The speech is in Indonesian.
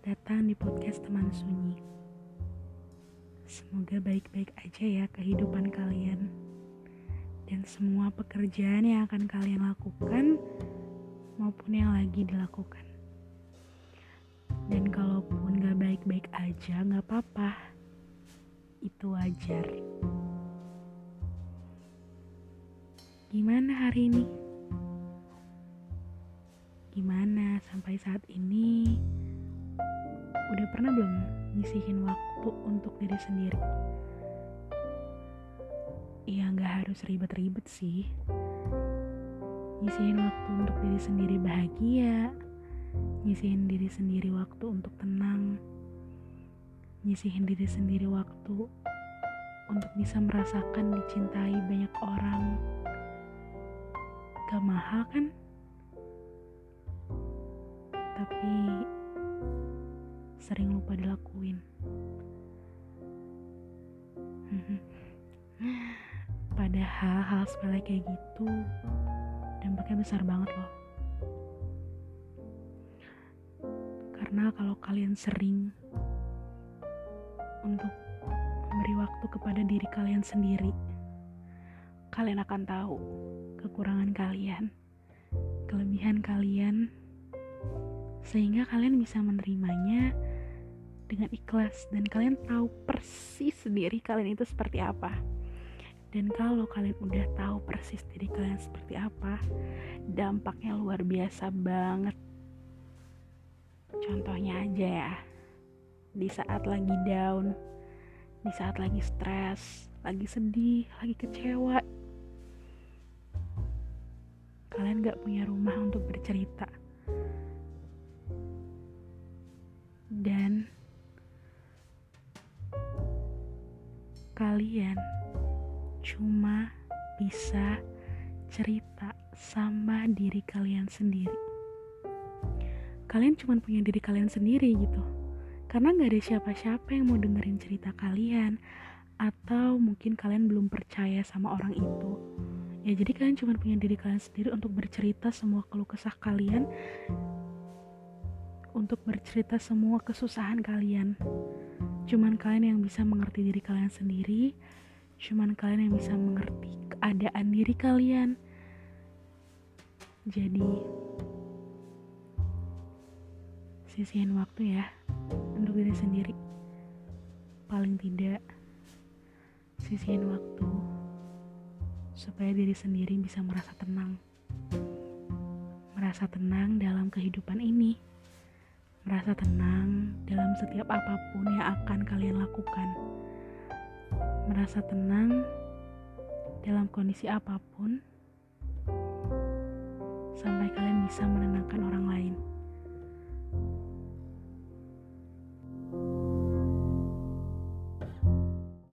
datang di podcast teman sunyi. Semoga baik-baik aja ya kehidupan kalian. Dan semua pekerjaan yang akan kalian lakukan maupun yang lagi dilakukan. Dan kalaupun gak baik-baik aja gak apa-apa. Itu wajar. Gimana hari ini? Gimana sampai saat ini? Udah pernah belum nyisihin waktu untuk diri sendiri? Ya nggak harus ribet-ribet sih. Nyisihin waktu untuk diri sendiri bahagia, nyisihin diri sendiri waktu untuk tenang, nyisihin diri sendiri waktu untuk bisa merasakan dicintai banyak orang. Gak mahal kan? Sering lupa dilakuin. Padahal hal sepele kayak gitu dampaknya besar banget loh. Karena kalau kalian sering untuk memberi waktu kepada diri kalian sendiri, kalian akan tahu kekurangan kalian, kelebihan kalian, sehingga kalian bisa menerimanya dengan ikhlas dan kalian tahu persis sendiri kalian itu seperti apa. Dan kalau kalian udah tahu persis diri kalian seperti apa, dampaknya luar biasa banget. Contohnya aja ya, di saat lagi down, di saat lagi stres, lagi sedih, lagi kecewa, kalian gak punya rumah untuk bercerita. Kalian cuma bisa cerita sama diri kalian sendiri. Kalian cuma punya diri kalian sendiri gitu. Karena gak ada siapa-siapa yang mau dengerin cerita kalian. Atau mungkin kalian belum percaya sama orang itu. Ya jadi kalian cuma punya diri kalian sendiri untuk bercerita semua keluh kesah kalian. Untuk bercerita semua kesusahan kalian. Cuman kalian yang bisa mengerti diri kalian sendiri. Cuman kalian yang bisa mengerti keadaan diri kalian. Jadi, sisihin waktu ya untuk diri sendiri. Paling tidak, sisihin waktu supaya diri sendiri bisa merasa tenang. Merasa tenang dalam kehidupan ini merasa tenang dalam setiap apa pun yang akan kalian lakukan. Merasa tenang dalam kondisi apa pun sampai kalian bisa menenangkan orang lain.